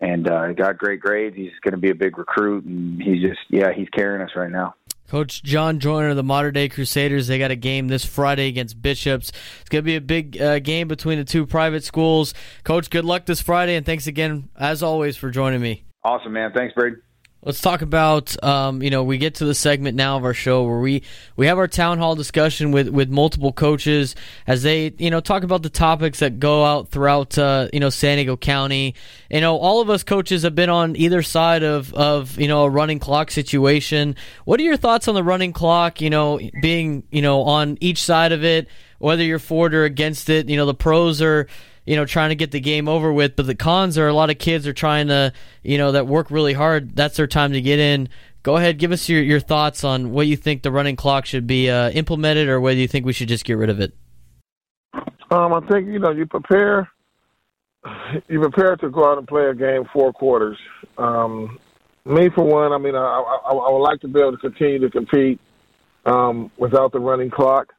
and uh, got great grades. He's going to be a big recruit, and he's just yeah, he's carrying us right now. Coach John Joyner of the Mater Dei Crusaders, they got a game this Friday against Bishops. It's going to be a big uh, game between the two private schools. Coach, good luck this Friday, and thanks again, as always, for joining me. Awesome, man. Thanks, Brady. Let's talk about um, you know we get to the segment now of our show where we we have our town hall discussion with with multiple coaches as they you know talk about the topics that go out throughout uh, you know San Diego County. You know all of us coaches have been on either side of of you know a running clock situation. What are your thoughts on the running clock? You know being you know on each side of it, whether you're for it or against it. You know the pros are you know, trying to get the game over with. But the cons are a lot of kids are trying to, you know, that work really hard. That's their time to get in. Go ahead, give us your, your thoughts on what you think the running clock should be uh, implemented, or whether you think we should just get rid of it. Um, I think you know you prepare. You prepare to go out and play a game four quarters. Um, me, for one, I mean, I, I, I would like to be able to continue to compete um, without the running clock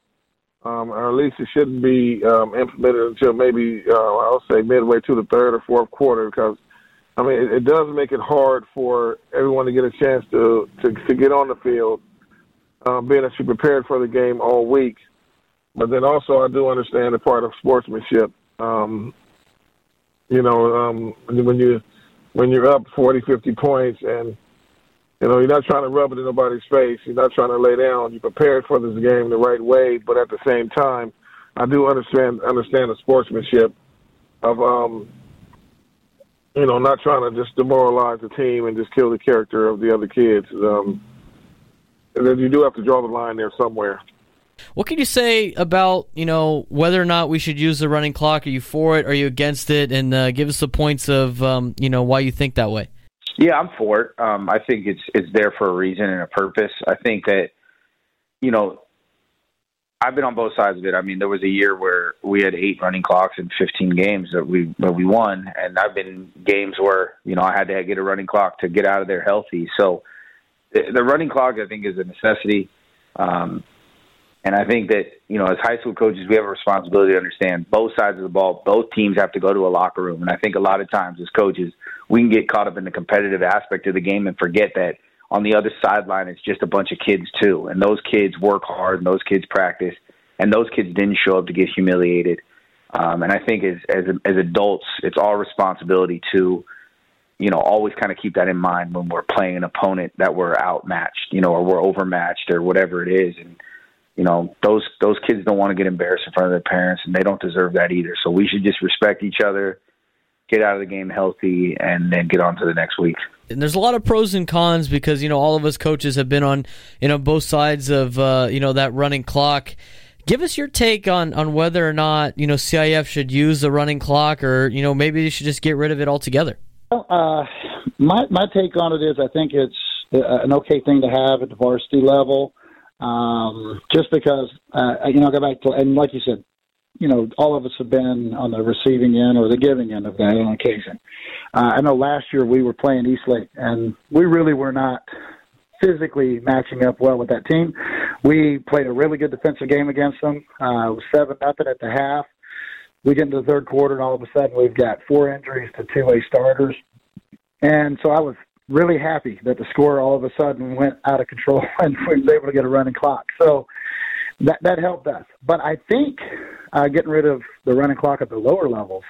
um, or at least it shouldn't be um, implemented until maybe uh, I'll say midway to the third or fourth quarter because I mean it, it does make it hard for everyone to get a chance to to, to get on the field, um, being that you prepared for the game all week. But then also I do understand the part of sportsmanship. Um, you know, um, when you when you're up 40, 50 points and you know, you're not trying to rub it in nobody's face. You're not trying to lay down. You prepared for this game the right way, but at the same time, I do understand understand the sportsmanship of um, you know, not trying to just demoralize the team and just kill the character of the other kids. Um, and then you do have to draw the line there somewhere. What can you say about you know whether or not we should use the running clock? Are you for it? Are you against it? And uh, give us the points of um, you know why you think that way. Yeah, I'm for it. Um, I think it's it's there for a reason and a purpose. I think that you know I've been on both sides of it. I mean, there was a year where we had eight running clocks in 15 games that we that we won, and I've been games where you know I had to get a running clock to get out of there healthy. So the, the running clock, I think, is a necessity. Um, and I think that, you know, as high school coaches, we have a responsibility to understand both sides of the ball. Both teams have to go to a locker room. And I think a lot of times as coaches, we can get caught up in the competitive aspect of the game and forget that on the other sideline, it's just a bunch of kids too. And those kids work hard and those kids practice. And those kids didn't show up to get humiliated. Um, and I think as, as, as adults, it's our responsibility to you know, always kind of keep that in mind when we're playing an opponent that we're outmatched, you know, or we're overmatched or whatever it is. And, you know, those those kids don't want to get embarrassed in front of their parents and they don't deserve that either. So we should just respect each other, get out of the game healthy and then get on to the next week. And there's a lot of pros and cons because, you know, all of us coaches have been on, you know, both sides of uh, you know, that running clock. Give us your take on, on whether or not, you know, CIF should use the running clock or, you know, maybe they should just get rid of it altogether. Well, uh, my my take on it is I think it's an okay thing to have at the varsity level, um, just because uh, you know I go back to and like you said, you know all of us have been on the receiving end or the giving end of that on occasion. Uh, I know last year we were playing Eastlake and we really were not physically matching up well with that team. We played a really good defensive game against them. Uh, it was seven nothing at the half we get into the third quarter, and all of a sudden we've got four injuries to two way starters. And so I was really happy that the score all of a sudden went out of control and we was able to get a running clock. So that that helped us. But I think uh, getting rid of the running clock at the lower levels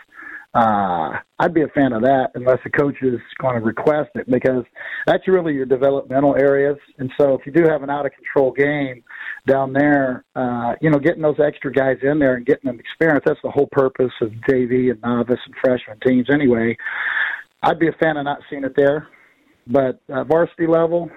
uh, I'd be a fan of that unless the coach is going to request it because that's really your developmental areas. And so if you do have an out of control game down there, uh, you know, getting those extra guys in there and getting them experience, that's the whole purpose of JV and novice and freshman teams anyway. I'd be a fan of not seeing it there. But uh, varsity level,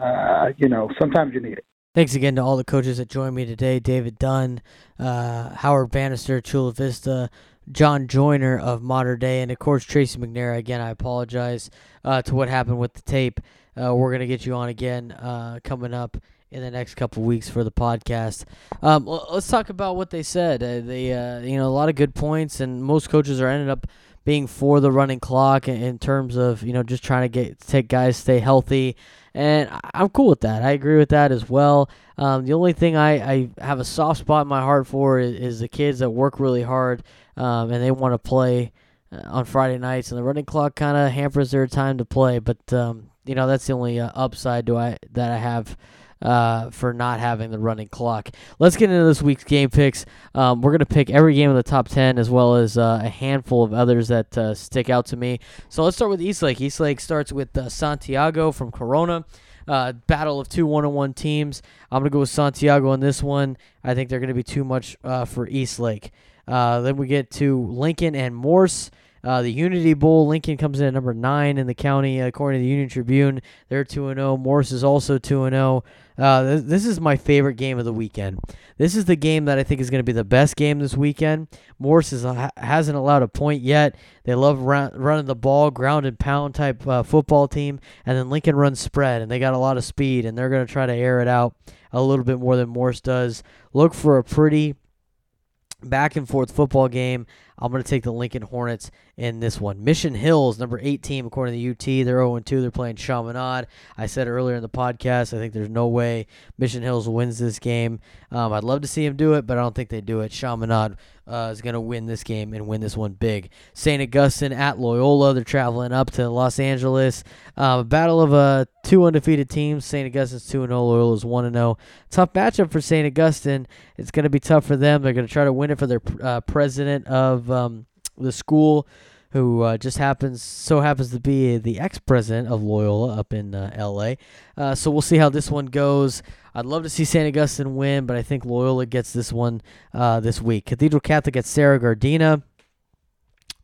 uh, you know, sometimes you need it. Thanks again to all the coaches that joined me today David Dunn, uh, Howard Bannister, Chula Vista, John Joyner of Mater Dei, and of course Tracy McNair. Again, I apologize uh, to what happened with the tape. Uh, we're gonna get you on again uh, coming up in the next couple weeks for the podcast. Um, let's talk about what they said. They, you know, a lot of good points, and most coaches are ended up being for the running clock in, terms of you know just trying to get take guys stay healthy. And I'm cool with that. I agree with that as well. Um, the only thing I, I have a soft spot in my heart for is, is the kids that work really hard um, and they want to play uh, on Friday nights, and the running clock kind of hampers their time to play. But um, you know that's the only uh, upside do I that I have uh, for not having the running clock. Let's get into this week's game picks. Um, we're gonna pick every game in the top ten as well as uh, a handful of others that uh, stick out to me. So let's start with Eastlake. Eastlake starts with uh, Santiago from Corona. Uh, battle of two one-on-one teams. I'm gonna go with Santiago on this one. I think they're gonna be too much uh, for Eastlake. Uh, then we get to Lincoln and Morse. Uh, the Unity Bowl, Lincoln comes in at number nine in the county, according to the Union Tribune. They're 2 0. Morse is also 2 0. Uh, this, this, is my favorite game of the weekend. This is the game that I think is going to be the best game this weekend. Morse is, hasn't allowed a point yet. They love run, running the ball, ground and pound type uh, football team. And then Lincoln runs spread, and they got a lot of speed, and they're going to try to air it out a little bit more than Morse does. Look for a pretty back and forth football game. I'm going to take the Lincoln Hornets in this one. Mission Hills, number eight team, according to the UT. They're 0 2. They're playing Chaminade. I said earlier in the podcast, I think there's no way Mission Hills wins this game. Um, I'd love to see them do it, but I don't think they do it. Chaminade uh, is going to win this game and win this one big. St. Augustine at Loyola. They're traveling up to Los Angeles. A battle of uh, two undefeated teams. St. Augustine's 2 0. Loyola's 1 0. Tough matchup for St. Augustine. It's going to be tough for them. They're going to try to win it for their uh, president of um, the school who uh, just happens so happens to be the ex-president of Loyola up in uh, L.A. Uh, so we'll see how this one goes. I'd love to see St. Augustine win, but I think Loyola gets this one uh, this week. Cathedral Catholic at Serra Gardena.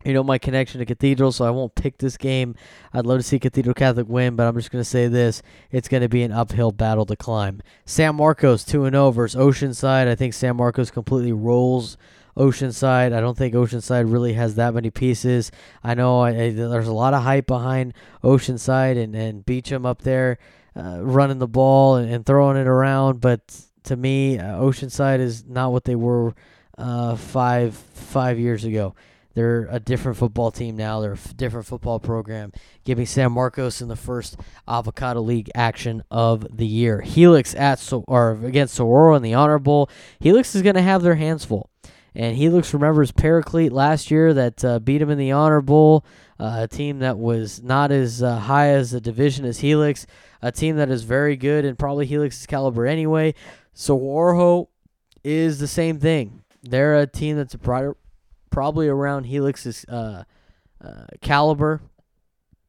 You know my connection to Cathedral, so I won't pick this game. I'd love to see Cathedral Catholic win, but I'm just going to say this: it's going to be an uphill battle to climb. San Marcos two and zero oh versus Oceanside. I think San Marcos completely rolls Oceanside. I don't think Oceanside really has that many pieces. I know I, I, there's a lot of hype behind Oceanside and, and Beecham up there uh, running the ball and, and, throwing it around, but to me, uh, Oceanside is not what they were uh, five five years ago. They're a different football team now. They're a different football program, giving San Marcos in the first Avocado League action of the year. Helix at so- or against Saguaro in the Honor Bowl. Helix is going to have their hands full. And Helix remembers Paraclete last year that uh, beat him in the Honor Bowl, uh, a team that was not as uh, high as the division as Helix, a team that is very good and probably Helix's caliber anyway. Saguaro is the same thing. They're a team that's probably around Helix's uh, uh, caliber.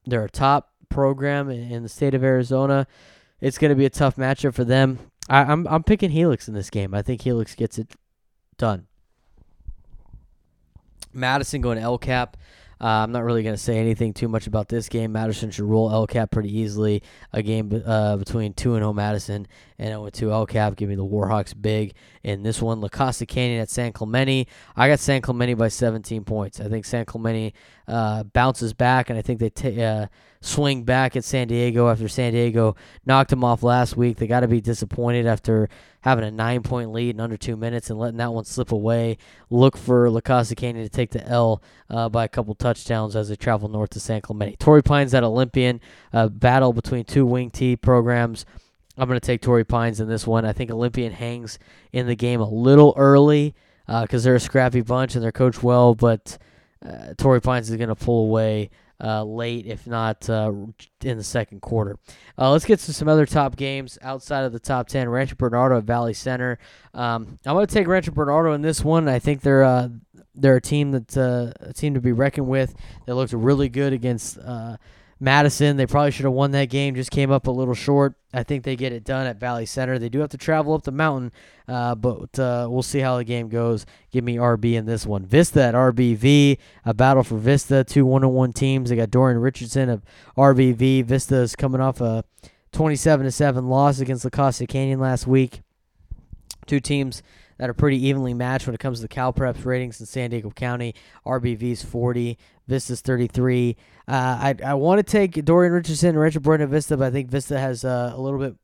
They're a top program in the state of Arizona. It's going to be a tough matchup for them. I, I'm I'm picking Helix in this game. I think Helix gets it done. Madison going El Cap. Uh, I'm not really going to say anything too much about this game. Madison should roll El Cap pretty easily. A game uh, between 2 and 0 Madison and 0 2 El Cap. Give me the Warhawks big in this one. La Costa Canyon at San Clemente. I got San Clemente by 17 points. I think San Clemente uh, bounces back, and I think they t- uh, swing back at San Diego after San Diego knocked them off last week. They got to be disappointed after having a nine point lead in under two minutes and letting that one slip away. Look for La Costa Canyon to take the L uh, by a couple touchdowns as they travel north to San Clemente. Torrey Pines at Olympian, uh, battle between two wing T programs. I'm going to take Torrey Pines in this one. I think Olympian hangs in the game a little early because uh, they're a scrappy bunch and they're coached well, but uh, Torrey Pines is going to pull away uh, late, if not uh, in the second quarter. Uh, let's get to some other top games outside of the top 10. Rancho Bernardo at Valley Center. Um, I'm going to take Rancho Bernardo in this one. I think they're uh, they're a team that uh, a team to be reckoned with. They looked really good against uh, Madison. They probably should have won that game. Just came up a little short. I think they get it done at Valley Center. They do have to travel up the mountain, uh, but uh, we'll see how the game goes. Give me RB in this one. Vista at RBV, a battle for Vista. Two one-on-one teams. They got Dorian Richardson of RBV. Vista is coming off a 27 to seven loss against La Costa Canyon last week. Two teams that are pretty evenly matched when it comes to the Cal Preps ratings in San Diego County. RBV's 40, Vista's 33. Uh, I I want to take Dorian Richardson and Rancho Buena Vista, but I think Vista has uh, a little bit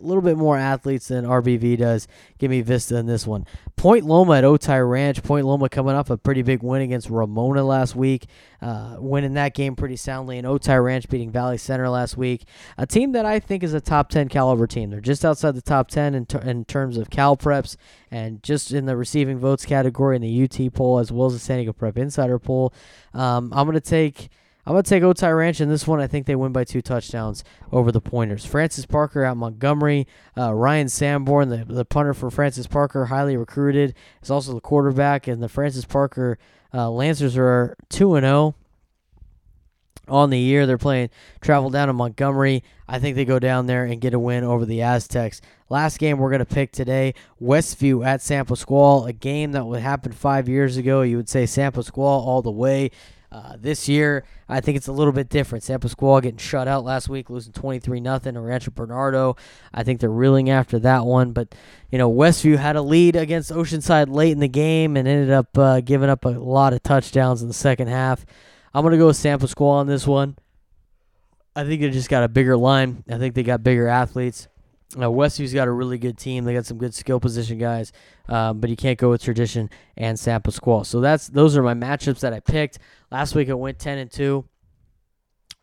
a little bit more athletes than RBV does. Give me Vista in this one. Point Loma at Otay Ranch. Point Loma coming off a pretty big win against Ramona last week, uh, winning that game pretty soundly. And Otay Ranch beating Valley Center last week. A team that I think is a top 10 caliber team. They're just outside the top 10 in, ter- in terms of Cal Preps and just in the receiving votes category in the UT poll as well as the San Diego Prep Insider poll. Um, I'm going to take. I'm going to take Otay Ranch in this one. I think they win by two touchdowns over the Pointers. Francis Parker out Montgomery. Uh, Ryan Sanborn, the, the punter for Francis Parker, highly recruited, is also the quarterback. And the Francis Parker uh, Lancers are 2 0 on the year. They're playing travel down to Montgomery. I think they go down there and get a win over the Aztecs. Last game we're going to pick today Westview at San Pasqual, a game that would happen five years ago. You would say San Pasqual all the way. Uh, this year, I think it's a little bit different. San Pasqual getting shut out last week, losing 23 nothing to Rancho Bernardo. I think they're reeling after that one. But, you know, Westview had a lead against Oceanside late in the game and ended up uh, giving up a lot of touchdowns in the second half. I'm going to go with San on this one. I think they just got a bigger line. I think they got bigger athletes. Uh, Westview's got a really good team. They got some good skill position guys, um, but you can't go with tradition and San Pasqual. So that's those are my matchups that I picked. Last week I went ten and two.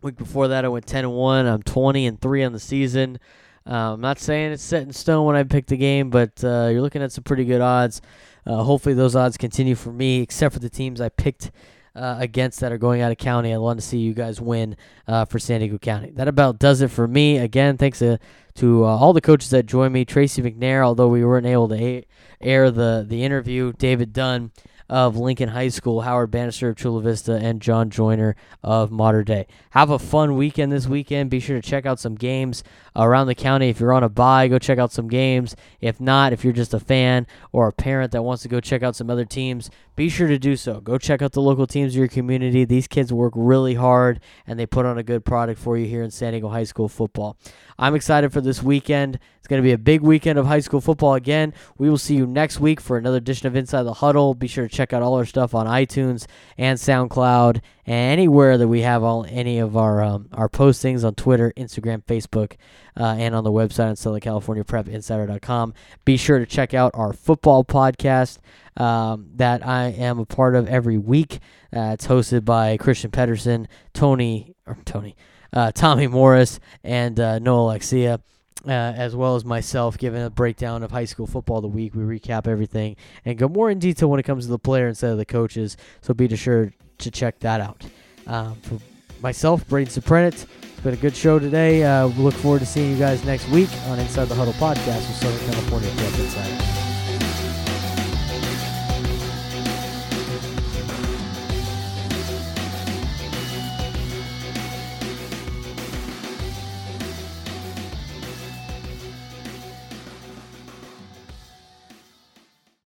Week before that I went ten and one. I'm twenty and three on the season. Uh, I'm not saying it's set in stone when I pick the game, but uh, you're looking at some pretty good odds. Uh, hopefully those odds continue for me, except for the teams I picked uh, against that are going out of county. I want to see you guys win uh, for San Diego County. That about does it for me. Again, thanks to, to uh, all the coaches that joined me. Tracy McNair, although we weren't able to air the, the interview, David Dunn of Lincoln High School, Howard Bannister of Chula Vista, and John Joyner of Mater Dei. Have a fun weekend this weekend. Be sure to check out some games around the county. If you're on a bye, go check out some games. If not, if you're just a fan or a parent that wants to go check out some other teams, be sure to do so. Go check out the local teams of your community. These kids work really hard and they put on a good product for you here in San Diego High School football. I'm excited for this weekend. It's going to be a big weekend of high school football again. We will see you next week for another edition of Inside the Huddle. Be sure to check out all our stuff on iTunes and SoundCloud and anywhere that we have all any of our um, our postings on Twitter, Instagram, Facebook, uh, and on the website on Southern California Prep Insider.com. Be sure to check out our football podcast um, that I am a part of every week. Uh, it's hosted by Christian Pedersen, Tony or Tony, uh, Tommy Morris, and uh, Noah Alexia. Uh, as well as myself, giving a breakdown of high school football the week. We recap everything and go more in detail when it comes to the player instead of the coaches. So be sure to check that out. Um, for myself, Braden Soprenet, it's been a good show today. Uh, we look forward to seeing you guys next week on Inside the Huddle podcast with Southern California Prep Insider.